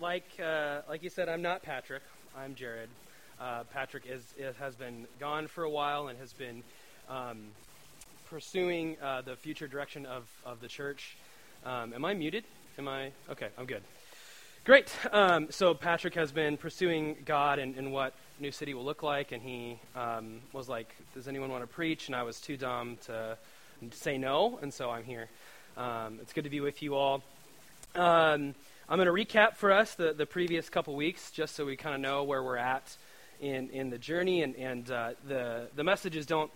like uh, like you said, I'm not Patrick. I'm Jared. Uh, Patrick is, is, has been gone for a while and has been um, pursuing uh, the future direction of, of the church. Um, am I muted? Am I okay? I'm good. Great. Um, so Patrick has been pursuing God and, and, what New City will look like, and he um, was like, "Does anyone want to preach?" And I was too dumb to say no, and so I'm here. Um, it's good to be with you all. Um, I'm going to recap for us the, the previous couple weeks, just so we kind of know where we're at in, in the journey. And, and uh, the, the messages don't,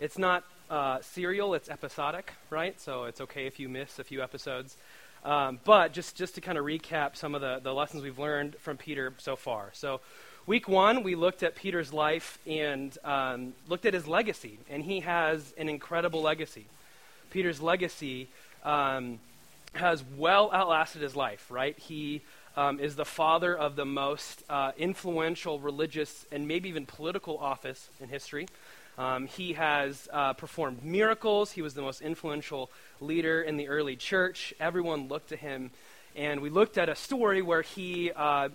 it's not uh, serial, it's episodic, right? So it's okay if you miss a few episodes. Um, but just, just to kind of recap some of the, the lessons we've learned from Peter so far. So, week one, we looked at Peter's life and um, looked at his legacy. And he has an incredible legacy. Peter's legacy. Um, has well outlasted his life, right? He um, is the father of the most uh, influential religious and maybe even political office in history. Um, he has uh, performed miracles. He was the most influential leader in the early church. Everyone looked to him. And we looked at a story where he uh,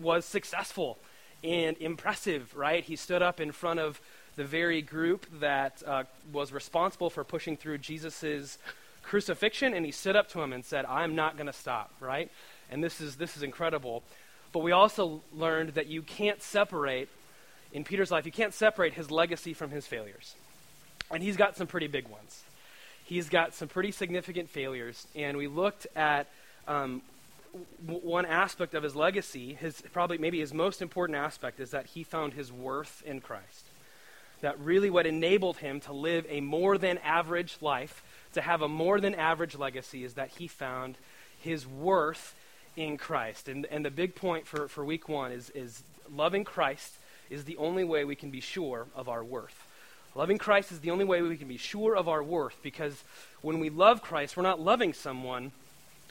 was successful and impressive, right? He stood up in front of the very group that uh, was responsible for pushing through Jesus's crucifixion, and he stood up to him and said, I'm not going to stop, right? And this is, this is incredible. But we also learned that you can't separate, in Peter's life, you can't separate his legacy from his failures. And he's got some pretty big ones. He's got some pretty significant failures. And we looked at um, w- one aspect of his legacy, his, probably maybe his most important aspect, is that he found his worth in Christ. That really what enabled him to live a more than average life to have a more than average legacy is that he found his worth in Christ. And, and the big point for, for week one is, is loving Christ is the only way we can be sure of our worth. Loving Christ is the only way we can be sure of our worth because when we love Christ, we're not loving someone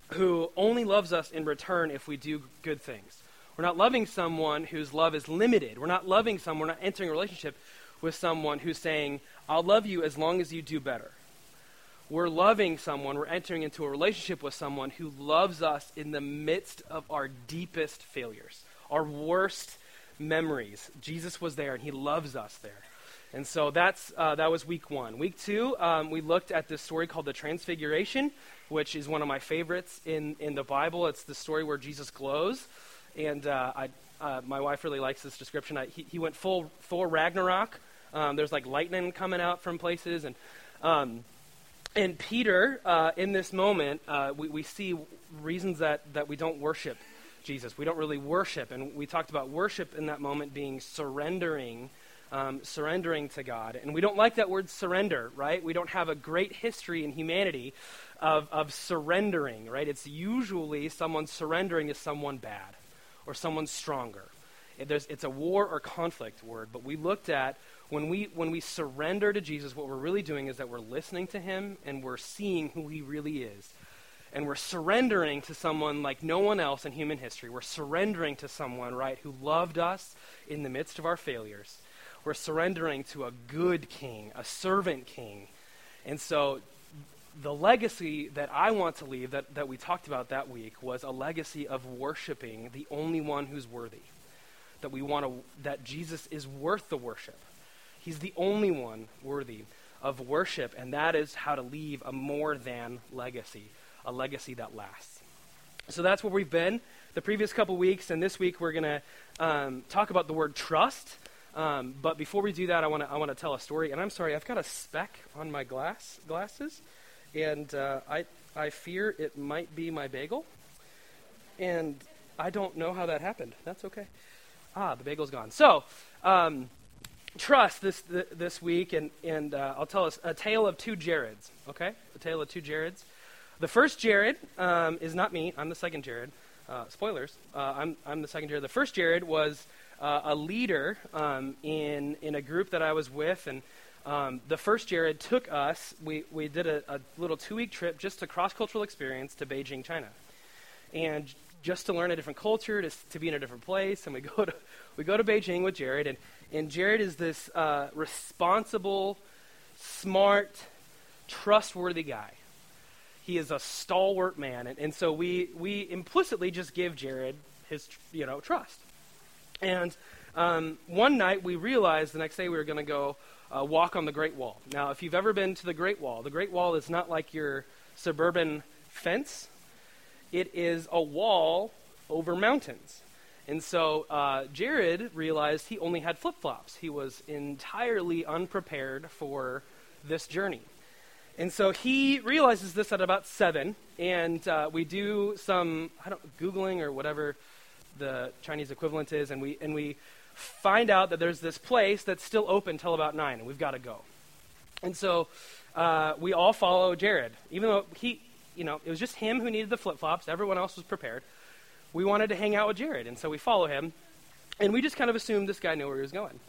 who only loves us in return if we do good things. We're not loving someone whose love is limited. We're not loving someone, we're not entering a relationship with someone who's saying, I'll love you as long as you do better we're loving someone, we're entering into a relationship with someone who loves us in the midst of our deepest failures, our worst memories. Jesus was there, and he loves us there. And so that's, uh, that was week one. Week two, um, we looked at this story called the Transfiguration, which is one of my favorites in, in the Bible. It's the story where Jesus glows. And uh, I, uh, my wife really likes this description. I, he, he, went full Thor Ragnarok. Um, there's like lightning coming out from places. And um, and Peter, uh, in this moment, uh, we, we see reasons that, that we don't worship Jesus. We don't really worship. And we talked about worship in that moment being surrendering, um, surrendering to God. And we don't like that word surrender, right? We don't have a great history in humanity of, of surrendering, right? It's usually someone surrendering to someone bad or someone stronger. It, it's a war or conflict word, but we looked at when we, when we surrender to Jesus, what we're really doing is that we're listening to him and we're seeing who he really is. And we're surrendering to someone like no one else in human history. We're surrendering to someone, right, who loved us in the midst of our failures. We're surrendering to a good king, a servant king. And so the legacy that I want to leave that, that we talked about that week was a legacy of worshiping the only one who's worthy. That we want to that Jesus is worth the worship. He's the only one worthy of worship, and that is how to leave a more than legacy, a legacy that lasts. So that's where we've been the previous couple weeks, and this week we're going to um, talk about the word trust. Um, but before we do that, I want to I want to tell a story. And I'm sorry, I've got a speck on my glass glasses, and uh, I I fear it might be my bagel, and I don't know how that happened. That's okay. Ah, the bagel's gone. So. Um, trust this this week, and and uh, I'll tell us a tale of two Jareds. Okay, a tale of two Jareds. The first Jared um, is not me. I'm the second Jared. Uh, spoilers. Uh, I'm I'm the second Jared. The first Jared was uh, a leader um, in in a group that I was with, and um, the first Jared took us. We we did a, a little two week trip just to cross cultural experience to Beijing, China, and just to learn a different culture, to, to be in a different place. And we go to we go to Beijing with Jared, and and Jared is this uh, responsible, smart, trustworthy guy. He is a stalwart man. And, and so we, we implicitly just give Jared his you know trust. And um, one night we realized the next day we were going to go uh, walk on the Great Wall. Now, if you've ever been to the Great Wall, the Great Wall is not like your suburban fence. It is a wall over mountains. And so uh, Jared realized he only had flip flops. He was entirely unprepared for this journey. And so he realizes this at about seven, and uh, we do some I don't googling or whatever the Chinese equivalent is, and we and we find out that there's this place that's still open till about nine, and we've got to go. And so uh, we all follow Jared, even though he, you know, it was just him who needed the flip flops. Everyone else was prepared. We wanted to hang out with Jared, and so we follow him, and we just kind of assumed this guy knew where he was going.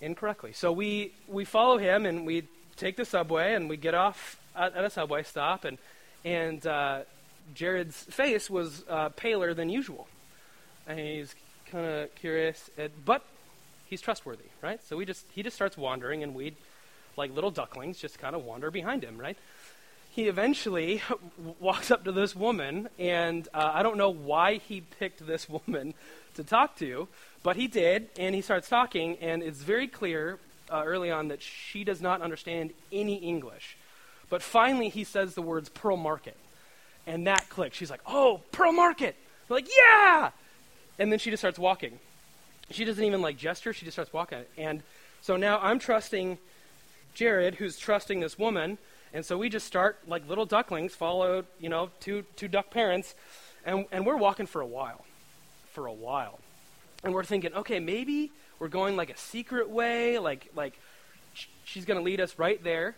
Incorrectly. So we we follow him, and we take the subway and we get off at, at a subway stop, and and uh, Jared's face was uh, paler than usual, and he's kind of curious, at, but he's trustworthy, right? So we just he just starts wandering, and we, like little ducklings, just kind of wander behind him, right? He eventually walks up to this woman, and uh, I don't know why he picked this woman to talk to, but he did, and he starts talking, and it's very clear uh, early on that she does not understand any English. But finally, he says the words Pearl Market. And that clicks. She's like, oh, Pearl Market. We're like, yeah! And then she just starts walking. She doesn't even like gesture, she just starts walking. And so now I'm trusting Jared, who's trusting this woman. And so we just start like little ducklings, follow, you know, two, two duck parents, and, and we're walking for a while. For a while. And we're thinking, okay, maybe we're going like a secret way, like, like she's going to lead us right there.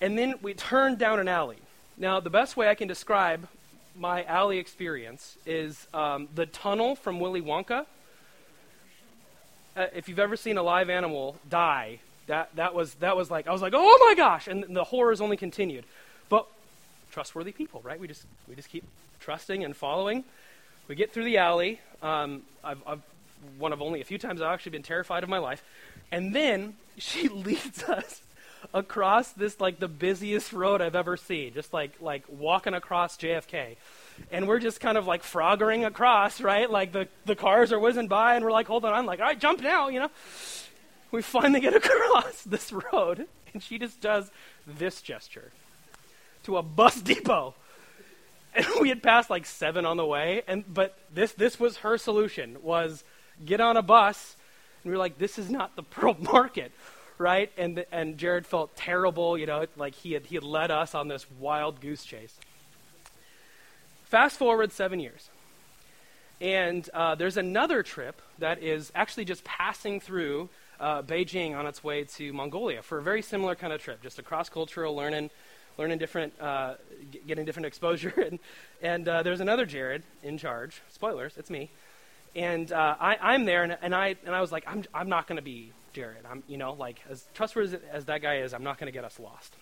And then we turn down an alley. Now, the best way I can describe my alley experience is um, the tunnel from Willy Wonka. Uh, if you've ever seen a live animal die, that, that, was, that was like, I was like, oh my gosh! And the horrors only continued. But trustworthy people, right? We just, we just keep trusting and following. We get through the alley. Um, I've, I've one of only a few times I've actually been terrified of my life. And then she leads us across this like the busiest road I've ever seen, just like like walking across JFK. And we're just kind of like froggering across, right? Like the, the cars are whizzing by and we're like holding on, like, all right, jump now, you know. We finally get across this road, and she just does this gesture to a bus depot. And we had passed like seven on the way, and but this this was her solution was get on a bus, and we were like, this is not the Pearl Market, right? And and Jared felt terrible, you know, like he had he had led us on this wild goose chase. Fast forward seven years, and uh, there's another trip that is actually just passing through uh, Beijing on its way to Mongolia for a very similar kind of trip, just a cross-cultural learning learning different, uh, getting different exposure. and and uh, there's another Jared in charge. Spoilers, it's me and uh, I, am there, and, and, I and I was like, I'm I'm not going to be Jared. I'm you know like as trustworthy as, that guy is, I'm not going to get us lost.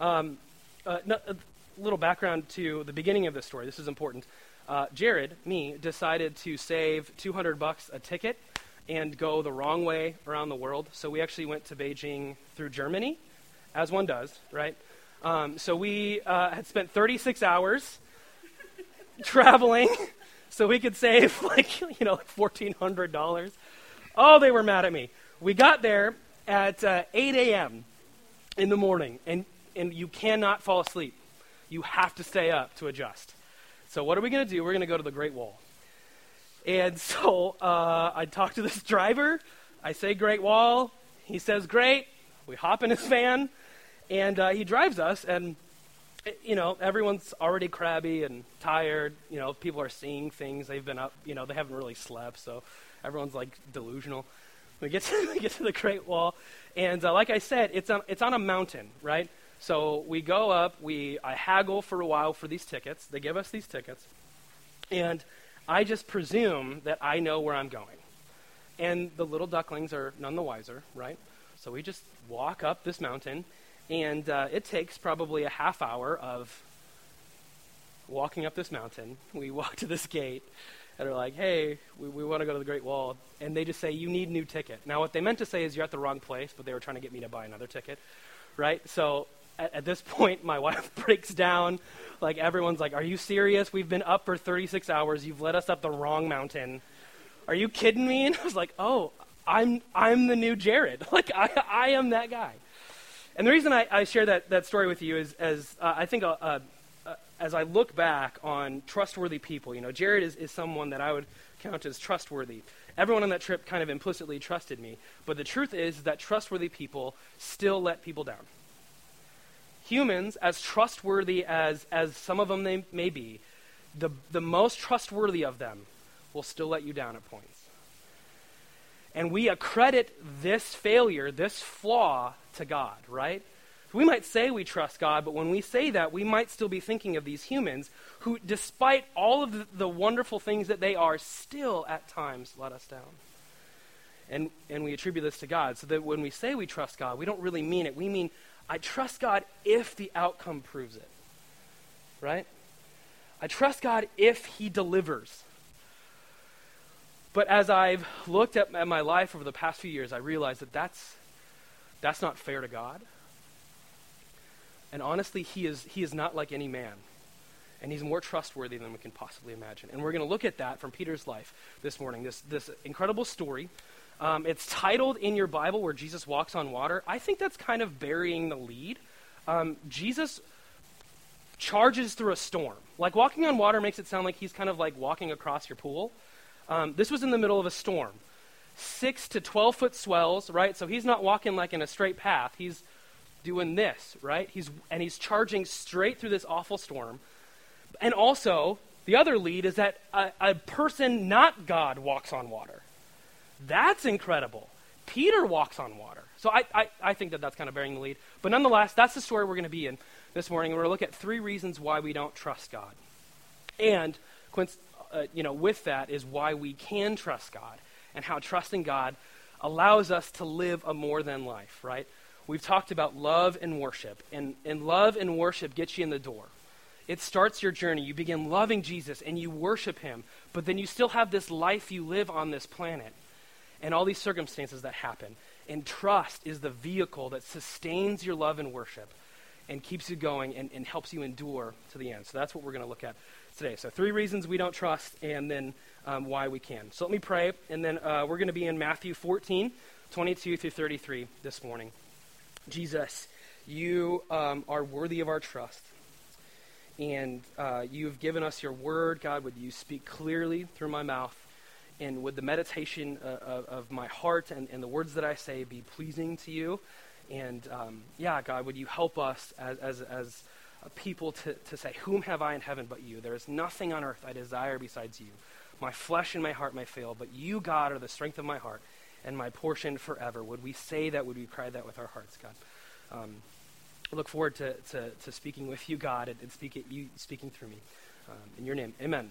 um, uh, no, a little background to the beginning of this story. This is important. Uh, Jared, me, decided to save 200 bucks a ticket and go the wrong way around the world. So we actually went to Beijing through Germany, as one does, right? Um, so we uh, had spent 36 hours traveling so we could save like you know fourteen hundred dollars. Oh, they were mad at me. We got there at uh, 8 a.m. in the morning, and and you cannot fall asleep. You have to stay up to adjust. So what are we going to do? We're going to go to the Great Wall. And so uh, I talk to this driver. I say Great Wall. He says great. We hop in his van, and uh, he drives us. And you know, everyone's already crabby and tired. You know, people are seeing things. They've been up, you know, they haven't really slept, so everyone's like delusional. We get to, we get to the Great Wall, and uh, like I said, it's on, it's on a mountain, right? So we go up, we I haggle for a while for these tickets. They give us these tickets, and I just presume that I know where I'm going. And the little ducklings are none the wiser, right? So we just walk up this mountain, and uh, it takes probably a half hour of walking up this mountain. We walk to this gate and are like, hey, we, we want to go to the Great Wall. And they just say, you need new ticket. Now, what they meant to say is you're at the wrong place, but they were trying to get me to buy another ticket, right? So at, at this point, my wife breaks down. Like, everyone's like, Are you serious? We've been up for 36 hours. You've led us up the wrong mountain. Are you kidding me? And I was like, Oh, I'm, I'm the new Jared. Like, I, I am that guy. And the reason I, I share that, that story with you is, as uh, I think uh, uh, as I look back on trustworthy people, you know, Jared is, is someone that I would count as trustworthy. Everyone on that trip kind of implicitly trusted me. But the truth is that trustworthy people still let people down. Humans, as trustworthy as, as some of them they may be, the, the most trustworthy of them will still let you down at points. And we accredit this failure, this flaw, to God, right? We might say we trust God, but when we say that, we might still be thinking of these humans who, despite all of the, the wonderful things that they are, still at times let us down. And, and we attribute this to God. So that when we say we trust God, we don't really mean it. We mean, I trust God if the outcome proves it. Right? I trust God if He delivers. But as I've looked at, my life over the past few years, I realize that that's, that's not fair to God. And honestly, he is, he is not like any man. And he's more trustworthy than we can possibly imagine. And we're going to look at that from Peter's life this morning, this, this incredible story. Um, it's titled in your Bible where Jesus walks on water. I think that's kind of burying the lead. Um, Jesus charges through a storm. Like walking on water makes it sound like he's kind of like walking across your pool. Um, this was in the middle of a storm. Six to 12 foot swells, right? So he's not walking like in a straight path. He's doing this, right? He's, and he's charging straight through this awful storm. And also, the other lead is that a, a person, not God, walks on water. That's incredible. Peter walks on water. So I, I, I think that that's kind of bearing the lead. But nonetheless, that's the story we're going to be in this morning. We're going to look at three reasons why we don't trust God. And, uh, you know, with that is why we can trust God and how trusting God allows us to live a more than life, right? we've talked about love and worship. And, and love and worship gets you in the door. It starts your journey. You begin loving Jesus and you worship him, but then you still have this life you live on this planet and all these circumstances that happen. And trust is the vehicle that sustains your love and worship and keeps you going and, and helps you endure to the end. So that's what we're going to look at today. So, three reasons we don't trust and then um, why we can. So, let me pray, and then uh, we're going to be in Matthew 14, 22 through 33 this morning. Jesus, you um, are worthy of our trust. And uh, you have given us your word. God, would you speak clearly through my mouth? And would the meditation uh, of, of, my heart and, and, the words that I say be pleasing to you? And um, yeah, God, would you help us as, as, as people to, to say, Whom have I in heaven but you? There is nothing on earth I desire besides you. My flesh and my heart may fail, but you, God, are the strength of my heart and my portion forever. Would we say that? Would we cry that with our hearts, God? Um, I look forward to, to, to, speaking with you, God, and, and speak it, you speaking through me. Um, in your name, amen.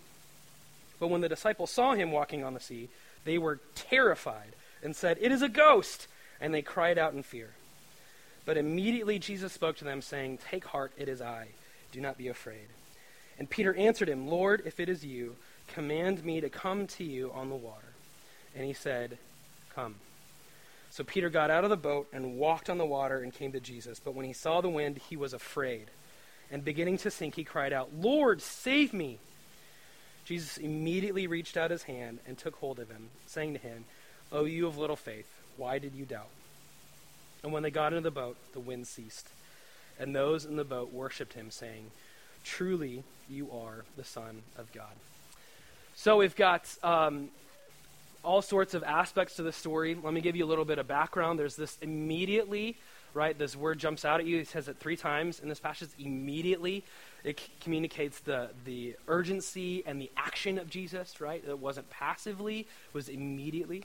But when the disciples saw him walking on the sea, they were terrified and said, It is a ghost! And they cried out in fear. But immediately Jesus spoke to them, saying, Take heart, it is I. Do not be afraid. And Peter answered him, Lord, if it is you, command me to come to you on the water. And he said, Come. So Peter got out of the boat and walked on the water and came to Jesus. But when he saw the wind, he was afraid. And beginning to sink, he cried out, Lord, save me! Jesus immediately reached out his hand and took hold of him, saying to him, O you of little faith, why did you doubt? And when they got into the boat, the wind ceased. And those in the boat worshipped him, saying, Truly, you are the Son of God. So we've got um, all sorts of aspects to the story. Let me give you a little bit of background. There's this immediately, right? This word jumps out at you. He says it three times in this passage. Immediately, it c- communicates the the urgency and the action of Jesus, right? It wasn't passively; it was immediately.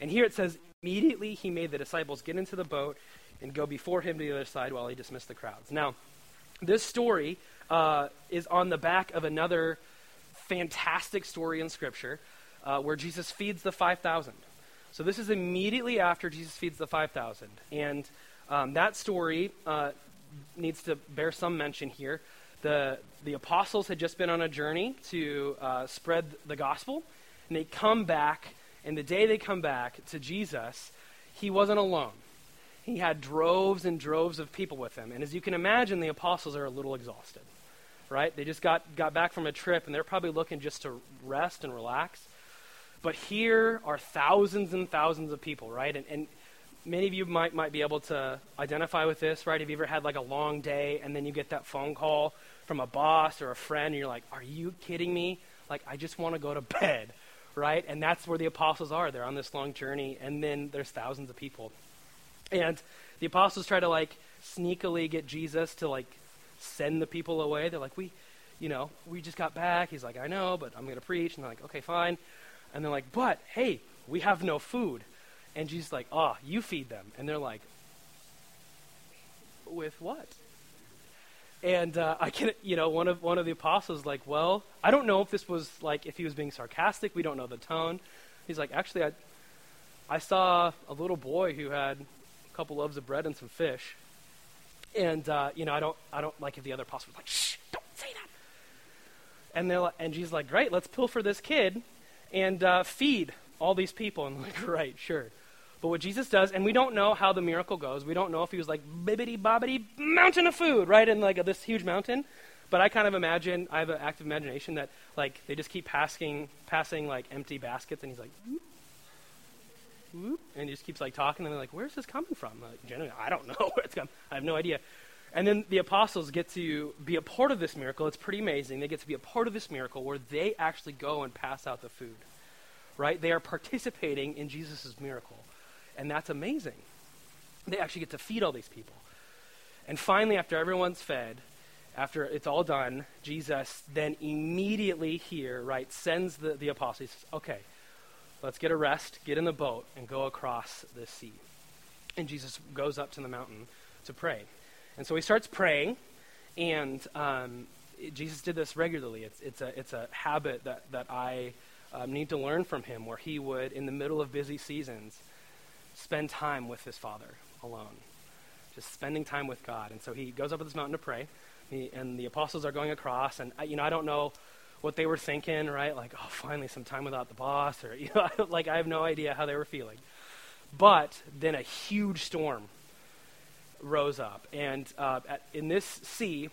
And here it says, immediately he made the disciples get into the boat and go before him to the other side while he dismissed the crowds. Now, This story uh, is on the back of another fantastic story in Scripture uh, where Jesus feeds the 5,000. So this is immediately after Jesus feeds the 5,000. And um, that story uh, needs to bear some mention here. The, the apostles had just been on a journey to uh, spread the gospel, and they come back, and the day they come back to Jesus, he wasn't alone. He had droves and droves of people with him. And as you can imagine, the apostles are a little exhausted, right? They just got, got back from a trip, and they're probably looking just to rest and relax. But here are thousands and thousands of people, right? And, and many of you might, might be able to identify with this, right? Have you ever had like a long day and then you get that phone call from a boss or a friend and you're like, are you kidding me? Like, I just want to go to bed, right? And that's where the apostles are. They're on this long journey and then there's thousands of people. And the apostles try to like sneakily get Jesus to like send the people away. They're like, we, you know, we just got back. He's like, I know, but I'm going to preach. And they're like, okay, fine. And they're like, but hey, we have no food. And Jesus like, ah, oh, you feed them. And they're like, with what? And uh, I can, you know, one of one of the apostles like, well, I don't know if this was like if he was being sarcastic. We don't know the tone. He's like, actually, I, I saw a little boy who had a couple loaves of bread and some fish. And uh, you know, I don't, I don't like if the other apostle was like, shh, don't say that. And they're like, and Jesus like, great, let's pilfer this kid and uh, feed all these people. And I'm like, right, sure. But what Jesus does, and we don't know how the miracle goes. We don't know if he was like bibbity bobbity mountain of food, right, in like this huge mountain. But I kind of imagine, I have an active imagination that like they just keep passing, passing like empty baskets, and he's like, whoop, whoop, and he just keeps like talking, and they're like, where's this coming from? Like, generally, I don't know where it's coming. I have no idea. And then the apostles get to be a part of this miracle. It's pretty amazing. They get to be a part of this miracle where they actually go and pass out the food. Right? They are participating in Jesus' miracle. And that's amazing. They actually get to feed all these people. And finally, after everyone's fed, after it's all done, Jesus then immediately here, right, sends the, the apostles. Says, okay, let's get a rest, get in the boat, and go across the sea. And Jesus goes up to the mountain to pray. And so he starts praying, and um, Jesus did this regularly. It's, it's, a, it's a habit that, that I um, need to learn from him, where he would, in the middle of busy seasons, spend time with his Father alone, just spending time with God. And so he goes up this mountain to pray, he, and the apostles are going across, and you know I don't know what they were thinking, right? Like, oh, finally some time without the boss, or you know, like I have no idea how they were feeling. But then a huge storm rose up. And uh, at, in this sea,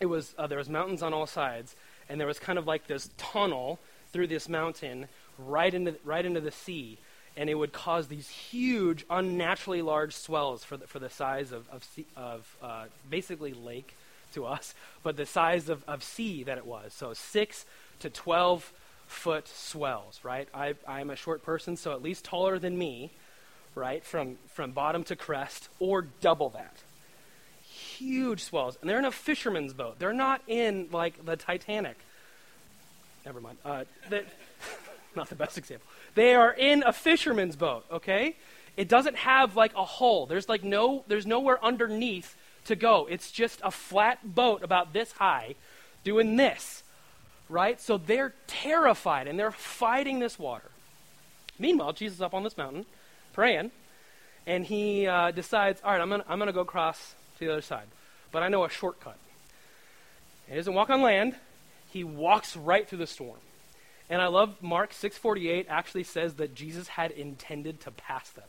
it was uh, there was mountains on all sides, and there was kind of like this tunnel through this mountain right into right into the sea, and it would cause these huge, unnaturally large swells for the, for the size of of, sea, of uh, basically lake to us, but the size of, of sea that it was. So six to twelve foot swells. Right, I I'm a short person, so at least taller than me right, from, from bottom to crest, or double that. Huge swells. And they're in a fisherman's boat. They're not in, like, the Titanic. Never mind. Uh, not the best example. They are in a fisherman's boat, okay? It doesn't have, like, a hull. There's, like, no, there's nowhere underneath to go. It's just a flat boat about this high doing this, right? So they're terrified and they're fighting this water. Meanwhile, Jesus is up on this mountain praying, and he uh, decides, all right, I'm gonna I'm to go across to the other side. But I know a shortcut. He doesn't walk on land, he walks right through the storm. And I love Mark 6:48 actually says that Jesus had intended to pass them.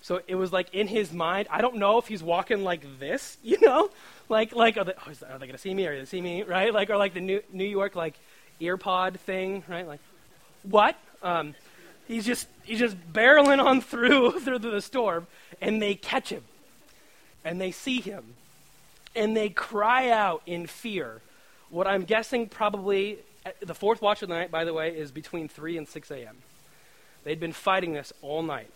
So it was like in his mind. I don't know if he's walking like this, you know, like like are they, oh, they going to see me? Are they to see me? Right? Like or like the New, New York like earpod thing, right? Like what? Um, He's just he's just barreling on through through the storm, and they catch him, and they see him, and they cry out in fear. What I'm guessing probably Uh, the fourth watch of the night, by the way, is between three and six a.m. They'd been fighting this all night,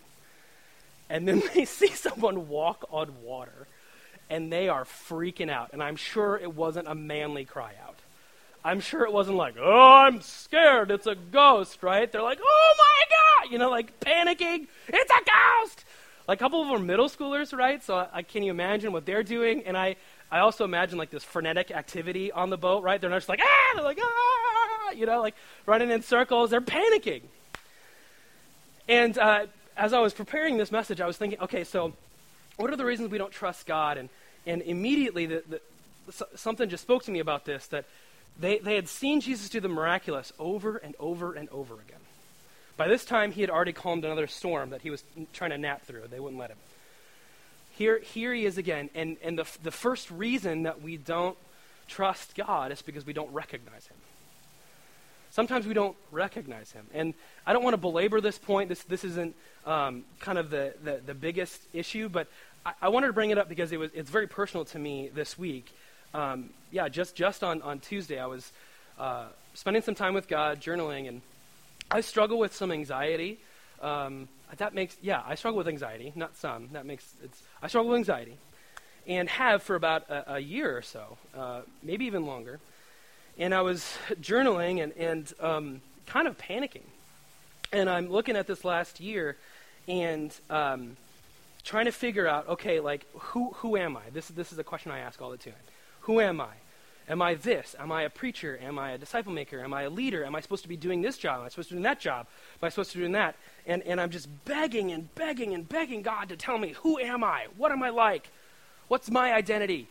and then they see someone walk on water, and they are freaking out. And I'm sure it wasn't a manly cry out. I'm sure it wasn't like, oh, I'm scared, it's a ghost, right? They're like, oh my God, you know, like panicking, it's a ghost. Like a couple of them are middle schoolers, right? So I, I can you imagine what they're doing? And I, I also imagine like this frenetic activity on the boat, right? They're not just like, ah, they're like, ah, you know, like running in circles. They're panicking. And uh, as I was preparing this message, I was thinking, okay, so what are the reasons we don't trust God? And, and immediately the, the, something just spoke to me about this that they, they had seen Jesus do the miraculous over and over and over again. By this time, he had already calmed another storm that he was trying to nap through. They wouldn't let him. Here, here he is again. And, and the, the first reason that we don't trust God is because we don't recognize him. Sometimes we don't recognize him. And I don't want to belabor this point. This, this isn't um, kind of the, the, the, biggest issue, but I, I, wanted to bring it up because it was, it's very personal to me this week. Um, yeah, just, just on, on Tuesday, I was uh, spending some time with God, journaling, and I struggle with some anxiety. Um, that makes, yeah, I struggle with anxiety, not some. That makes, it's, I struggle with anxiety and have for about a, a year or so, uh, maybe even longer and I was journaling and, and um, kind of panicking. And I'm looking at this last year and um, trying to figure out, okay, like, who, who am I? This, this is a question I ask all the time. Who am I? Am I this? Am I a preacher? Am I a disciple maker? Am I a leader? Am I supposed to be doing this job? Am I supposed to be doing that job? Am I supposed to be doing that? And, and I'm just begging and begging and begging God to tell me, who am I? What am I like? What's my identity?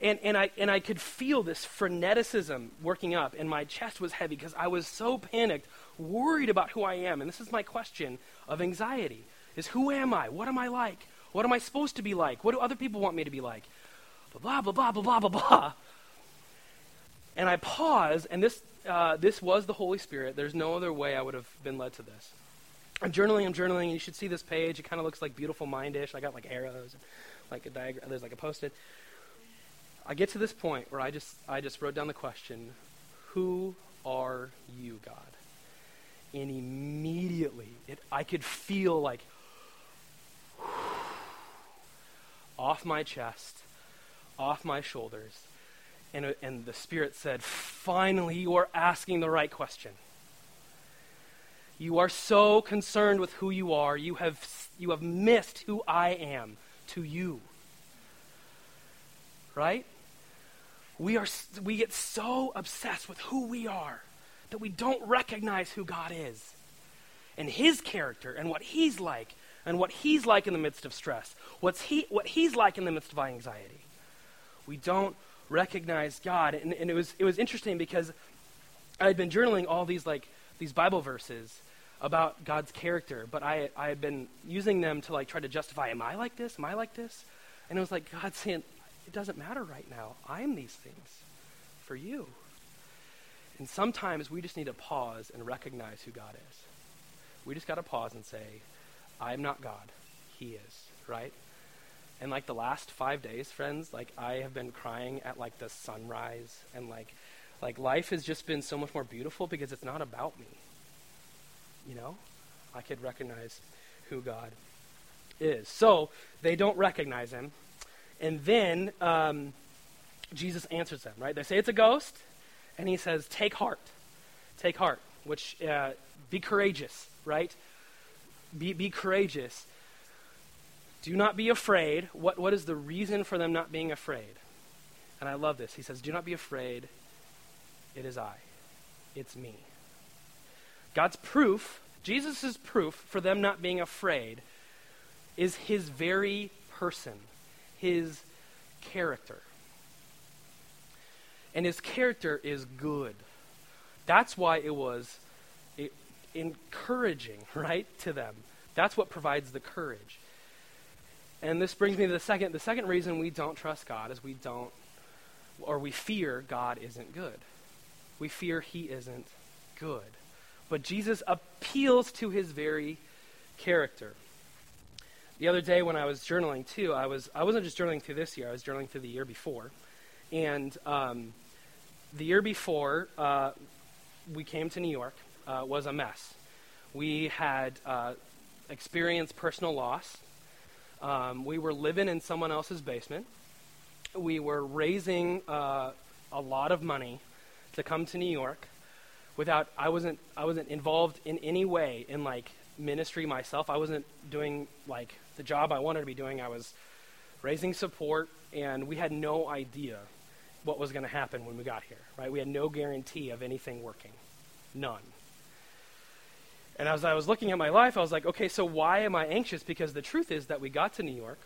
And, and, I, and I could feel this freneticism working up, and my chest was heavy because I was so panicked, worried about who I am. And this is my question of anxiety is who am I? What am I like? What am I supposed to be like? What do other people want me to be like? Blah, blah, blah, blah, blah, blah, blah. And I pause, and this, uh, this was the Holy Spirit. There's no other way I would have been led to this. I'm journaling, I'm journaling, and you should see this page. It kind of looks like beautiful mindish. I got like arrows, and like a diagram. There's like a post-it. I get to this point where I just I just wrote down the question, who are you, God? And immediately it I could feel like off my chest, off my shoulders. And, and the Spirit said, Finally, you are asking the right question. You are so concerned with who you are, you have, you have missed who I am to you. Right? we, are, we get so obsessed with who we are that we don't recognize who God is and his character and what he's like and what he's like in the midst of stress, what's he, what he's like in the midst of anxiety. We don't recognize God. And, and it, was, it was interesting because I had been journaling all these, like, these Bible verses about God's character, but I, I had been using them to like try to justify, am I like this? Am I like this? And it was like God saying, it doesn't matter right now. I'm these things for you. And sometimes we just need to pause and recognize who God is. We just got to pause and say, I'm not God. He is, right? And like the last five days, friends, like I have been crying at like the sunrise and like like life has just been so much more beautiful because it's not about me. You know? I could recognize who God is. So they don't recognize him. And then um, Jesus answers them, right? They say it's a ghost, and he says, Take heart. Take heart, which, uh, be courageous, right? Be, be courageous. Do not be afraid. What, what is the reason for them not being afraid? And I love this. He says, Do not be afraid. It is I. It's me. God's proof, Jesus' proof for them not being afraid, is his very person his character. And his character is good. That's why it was encouraging, right, to them. That's what provides the courage. And this brings me to the second the second reason we don't trust God is we don't or we fear God isn't good. We fear he isn't good. But Jesus appeals to his very character the other day when I was journaling too, I was I wasn't just journaling through this year. I was journaling through the year before, and um, the year before uh, we came to New York uh, was a mess. We had uh, experienced personal loss. Um, we were living in someone else's basement. We were raising uh, a lot of money to come to New York. Without I wasn't I wasn't involved in any way in like ministry myself. I wasn't doing like the job I wanted to be doing. I was raising support, and we had no idea what was going to happen when we got here, right? We had no guarantee of anything working. None. And as I was looking at my life, I was like, okay, so why am I anxious? Because the truth is that we got to New York.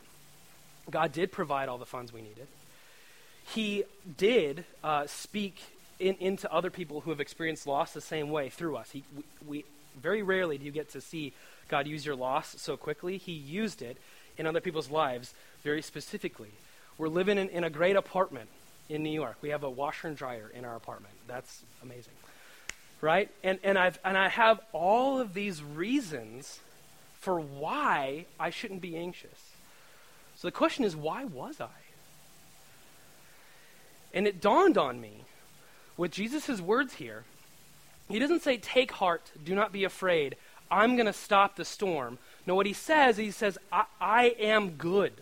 God did provide all the funds we needed. He did uh, speak in, into other people who have experienced loss the same way through us. He, we, we, very rarely do you get to see God use your loss so quickly. He used it in other people's lives very specifically. We're living in, in a great apartment in New York. We have a washer and dryer in our apartment. That's amazing. Right? And, and, I've, and I have all of these reasons for why I shouldn't be anxious. So the question is, why was I? And it dawned on me with Jesus' words here. He doesn't say, Take heart, do not be afraid. I'm going to stop the storm. No, what he says, he says, I, I am good.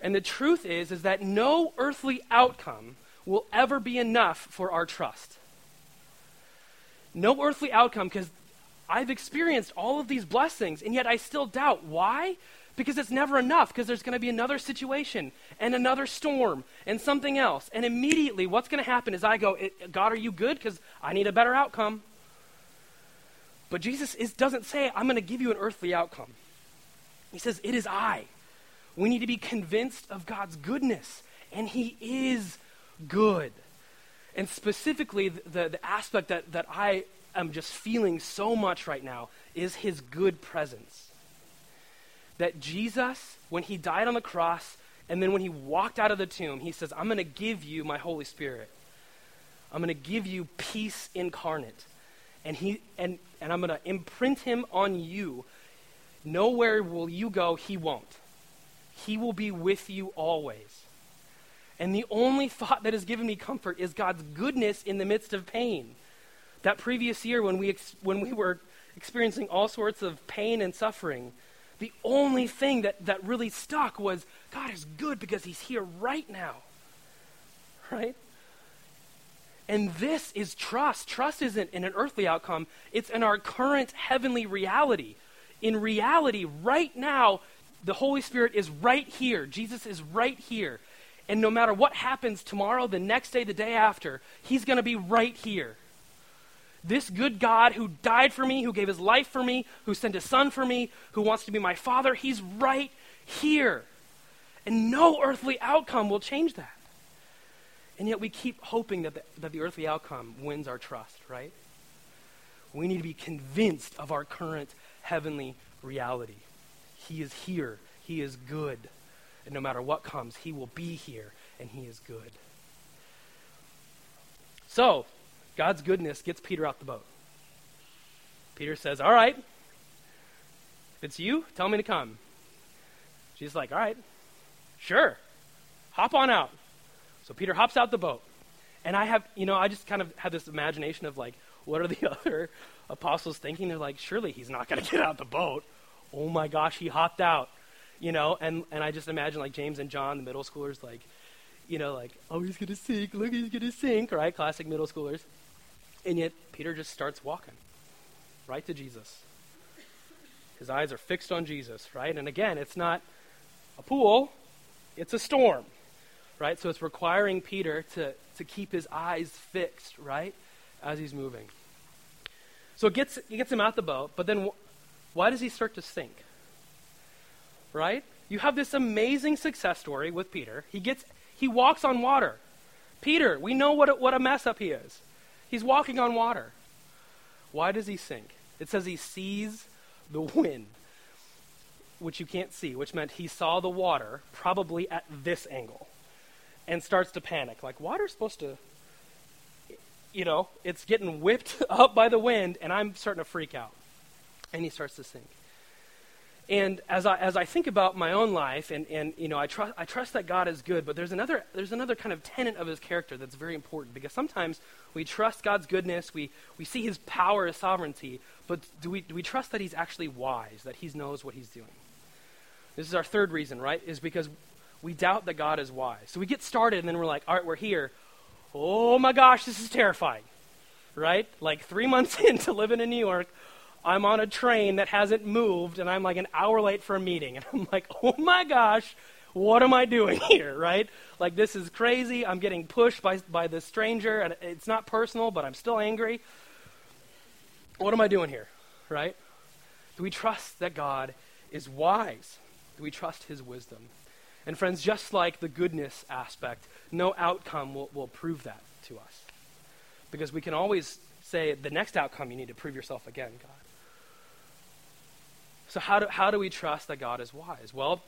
And the truth is, is that no earthly outcome will ever be enough for our trust. No earthly outcome, because I've experienced all of these blessings, and yet I still doubt. Why? Because it's never enough, because there's going to be another situation, and another storm, and something else. And immediately, what's going to happen is I go, eh, God, are you good? Because I need a better outcome. But Jesus is, doesn't say, I'm going to give you an earthly outcome. He says, It is I. We need to be convinced of God's goodness, and He is good. And specifically, the, the, aspect that, that I am just feeling so much right now is His good presence. That Jesus, when He died on the cross, and then when He walked out of the tomb, He says, I'm going to give you my Holy Spirit. I'm going to give you peace incarnate. And, he, and, and I'm going to imprint Him on you. Nowhere will you go, He won't. He will be with you always. And the only thought that has given me comfort is God's goodness in the midst of pain. That previous year, when we, ex- when we were experiencing all sorts of pain and suffering, the only thing that, that really stuck was God is good because He's here right now. Right? And this is trust. Trust isn't in an earthly outcome, it's in our current heavenly reality. In reality, right now, the Holy Spirit is right here. Jesus is right here. And no matter what happens tomorrow, the next day, the day after, He's going to be right here. This good God who died for me, who gave His life for me, who sent His Son for me, who wants to be my Father, He's right here. And no earthly outcome will change that. And yet we keep hoping that the, that the earthly outcome wins our trust, right? We need to be convinced of our current heavenly reality. He is here. He is good. And no matter what comes, He will be here, and He is good. So, God's goodness gets Peter out the boat. Peter says, All right, if it's you, tell me to come. She's like, All right, sure, hop on out. So Peter hops out the boat. And I have, you know, I just kind of have this imagination of like, what are the other apostles thinking? They're like, surely he's not going to get out the boat oh my gosh, he hopped out, you know, and, and I just imagine like James and John, the middle schoolers, like, you know, like, oh, he's going to sink, look, he's going to sink, right? Classic middle schoolers. And yet, Peter just starts walking right to Jesus. His eyes are fixed on Jesus, right? And again, it's not a pool, it's a storm, right? So it's requiring Peter to, to keep his eyes fixed, right, as he's moving. So it gets, it gets him out the boat, but then why does he start to sink? Right? You have this amazing success story with Peter. He gets he walks on water. Peter, we know what a, what a mess up he is. He's walking on water. Why does he sink? It says he sees the wind, which you can't see, which meant he saw the water probably at this angle and starts to panic. Like, water's supposed to, you know, it's getting whipped up by the wind, and I'm starting to freak out and he starts to sink. And as I, as I think about my own life, and, and you know, I, trust, I trust that God is good, but there's another, there's another kind of tenet of his character that's very important because sometimes we trust God's goodness, we, we see his power, his sovereignty, but do we, do we trust that he's actually wise, that he knows what he's doing? This is our third reason, right? Is because we doubt that God is wise. So we get started and then we're like, all right, we're here. Oh my gosh, this is terrifying, right? Like three months into living in New York, I'm on a train that hasn't moved and I'm like an hour late for a meeting. And I'm like, oh my gosh, what am I doing here, right? Like, this is crazy. I'm getting pushed by, by this stranger, and it's not personal, but I'm still angry. What am I doing here, right? Do we trust that God is wise? Do we trust his wisdom? And, friends, just like the goodness aspect, no outcome will, will prove that to us. Because we can always say, the next outcome, you need to prove yourself again, God. So, how do, how do we trust that God is wise? Well,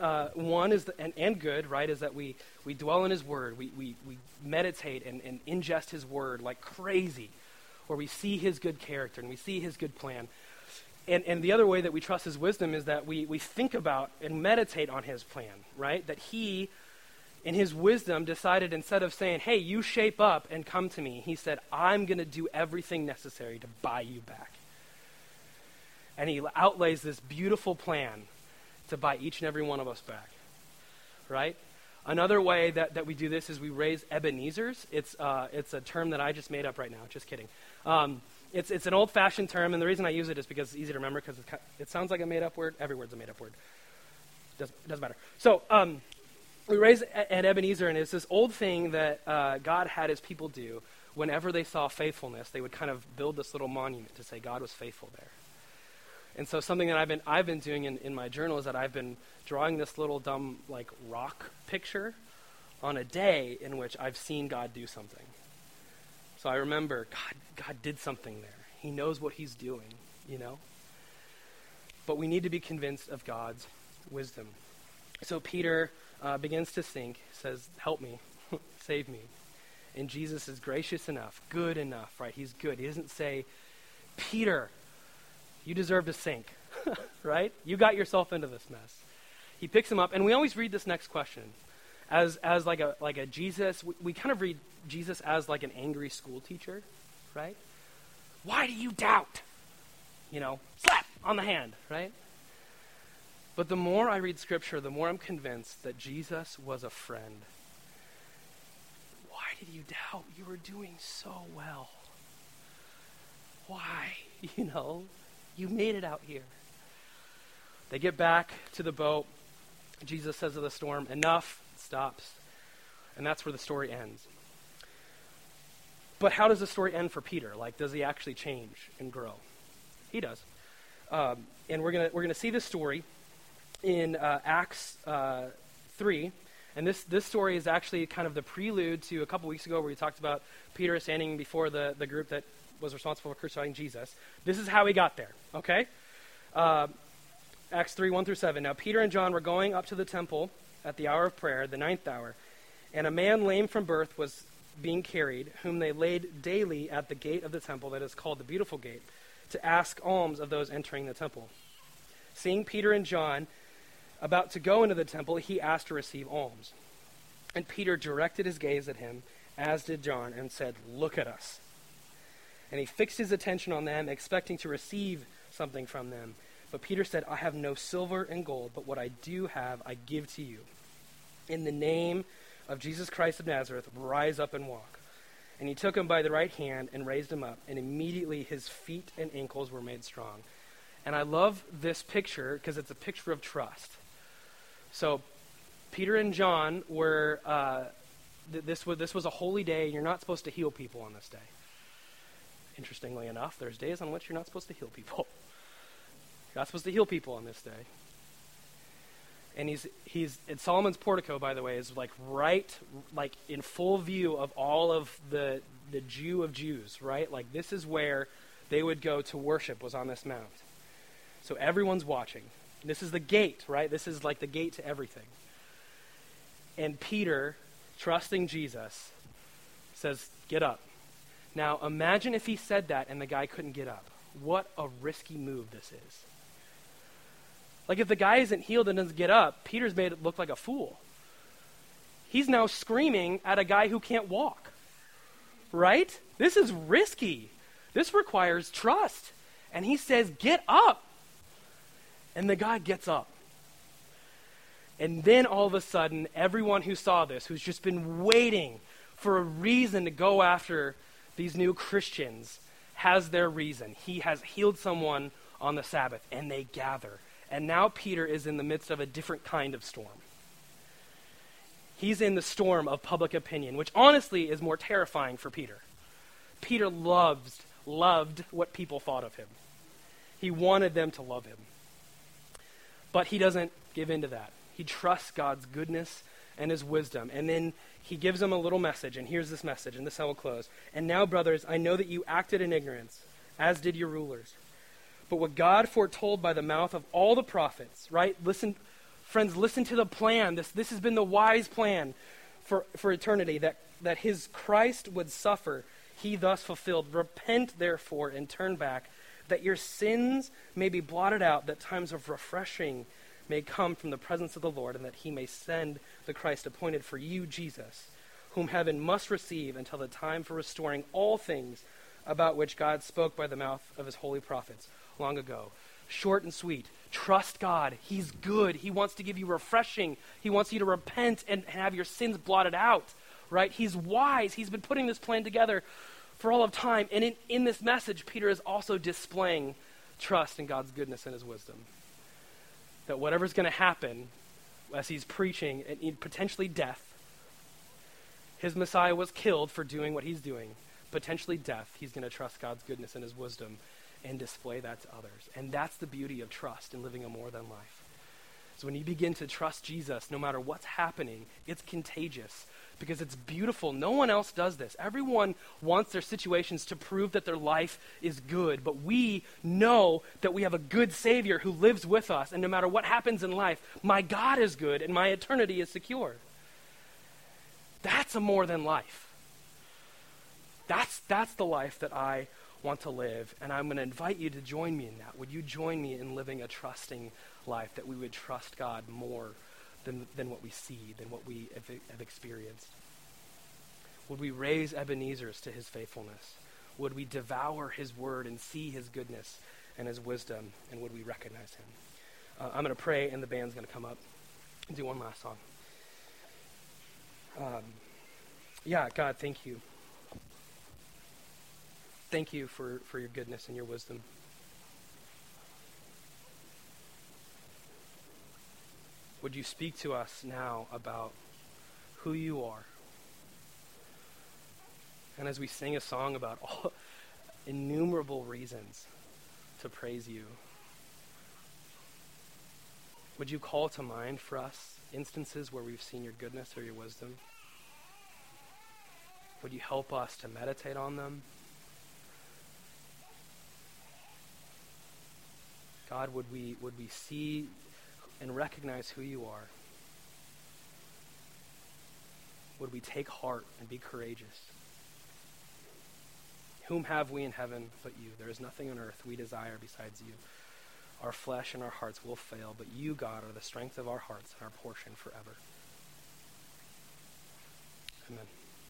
uh, one is, the, and, and good, right, is that we, we dwell in His Word. We, we, we meditate and, and ingest His Word like crazy, where we see His good character and we see His good plan. And, and the other way that we trust His wisdom is that we, we think about and meditate on His plan, right? That He, in His wisdom, decided instead of saying, hey, you shape up and come to me, He said, I'm going to do everything necessary to buy you back. And He outlays this beautiful plan to buy each and every one of us back. Right? Another way that, that we do this is we raise Ebenezer's. It's, uh, it's a term that I just made up right now. Just kidding. Um, it's, it's an old fashioned term, and the reason I use it is because it's easy to remember because it sounds like a made up word. Every word's a made up word. Doesn't, doesn't matter. So, um, we raise an Ebenezer, and it's this old thing that uh, God had his people do whenever they saw faithfulness. They would kind of build this little monument to say God was faithful there. And so something that I've been I've been doing in, in my journal is that I've been drawing this little dumb like rock picture on a day in which I've seen God do something. So I remember God God did something there. He knows what he's doing, you know? But we need to be convinced of God's wisdom. So Peter uh, begins to sink, says, Help me, save me. And Jesus is gracious enough, good enough, right? He's good. He doesn't say, Peter, you deserve to sink, right? You got yourself into this mess. He picks him up, and we always read this next question as, as like, a, like a Jesus. We, we kind of read Jesus as like an angry school teacher, right? Why do you doubt? You know, slap on the hand, right? But the more I read Scripture, the more I'm convinced that Jesus was a friend. Why did you doubt? You were doing so well. Why? You know, you made it out here. They get back to the boat. Jesus says to the storm, Enough, stops. And that's where the story ends. But how does the story end for Peter? Like, does he actually change and grow? He does. Um, and we're going we're gonna see this story in uh, Acts uh, 3. And this, this story is actually kind of the prelude to a couple weeks ago where we talked about Peter standing before the, the group that was responsible for crucifying Jesus. This is how he got there, okay? Uh, Acts 3 1 through 7. Now, Peter and John were going up to the temple at the hour of prayer, the ninth hour, and a man lame from birth was being carried, whom they laid daily at the gate of the temple that is called the Beautiful Gate, to ask alms of those entering the temple. Seeing Peter and John about to go into the temple, he asked to receive alms. And Peter directed his gaze at him, as did John, and said, Look at us. And he fixed his attention on them, expecting to receive something from them. But Peter said, I have no silver and gold, but what I do have, I give to you. In the name of Jesus Christ of Nazareth, rise up and walk. And he took him by the right hand and raised him up, and immediately his feet and ankles were made strong. And I love this picture because it's a picture of trust. So, Peter and John were, uh, th- this, was, this was a holy day. You're not supposed to heal people on this day. Interestingly enough, there's days on which you're not supposed to heal people. You're not supposed to heal people on this day. And he's he's in Solomon's portico, by the way, is like right like in full view of all of the the Jew of Jews, right? Like this is where they would go to worship was on this mount. So everyone's watching. This is the gate, right? This is like the gate to everything. And Peter, trusting Jesus, says, Get up. Now, imagine if he said that and the guy couldn't get up. What a risky move this is. Like, if the guy isn't healed and doesn't get up, Peter's made it look like a fool. He's now screaming at a guy who can't walk. Right? This is risky. This requires trust. And he says, Get up. And the guy gets up. And then all of a sudden, everyone who saw this, who's just been waiting for a reason to go after these new Christians has their reason. He has healed someone on the Sabbath, and they gather. And now Peter is in the midst of a different kind of storm. He's in the storm of public opinion, which honestly is more terrifying for Peter. Peter loves, loved what people thought of him. He wanted them to love him. But he doesn't give in to that. He trusts God's goodness and his wisdom. And then he gives them a little message, and here's this message, and this I will close. And now, brothers, I know that you acted in ignorance, as did your rulers. But what God foretold by the mouth of all the prophets, right? Listen, friends, listen to the plan. This, this has been the wise plan for, for eternity that, that his Christ would suffer. He thus fulfilled. Repent, therefore, and turn back, that your sins may be blotted out, that times of refreshing may come from the presence of the Lord, and that he may send the Christ appointed for you, Jesus, whom heaven must receive until the time for restoring all things about which God spoke by the mouth of his holy prophets long ago. Short and sweet. Trust God. He's good. He wants to give you refreshing. He wants you to repent and have your sins blotted out, right? He's wise. He's been putting this plan together for all of time. And in, in this message, Peter is also displaying trust in God's goodness and his wisdom. That whatever's going to happen as he's preaching, and potentially death, his Messiah was killed for doing what he's doing, potentially death. He's going to trust God's goodness and his wisdom and display that to others. And that's the beauty of trust in living a more than life. So when you begin to trust Jesus, no matter what's happening, it's contagious because it's beautiful. No one else does this. Everyone wants their situations to prove that their life is good, but we know that we have a good Savior who lives with us, and no matter what happens in life, my God is good and my eternity is secure. That's a more than life. That's, that's the life that I want to live, and I'm going to invite you to join me in that. Would you join me in living a trusting life, that we would trust God more than, than what we see, than what we have, have experienced? Would we raise Ebenezer's to his faithfulness? Would we devour his word and see his goodness and his wisdom, and would we recognize him? Uh, I'm going to pray, and the band's going to come up and do one last song. Um, yeah, God, thank you thank you for, for your goodness and your wisdom. Would you speak to us now about who you are? And as we sing a song about all innumerable reasons to praise you, would you call to mind for us instances where we've seen your goodness or your wisdom? Would you help us to meditate on them? God, would we, would we see and recognize who you are? Would we take heart and be courageous? Whom have we in heaven but you? There is nothing on earth we desire besides you. Our flesh and our hearts will fail, but you, God, are the strength of our hearts and our portion forever. Amen.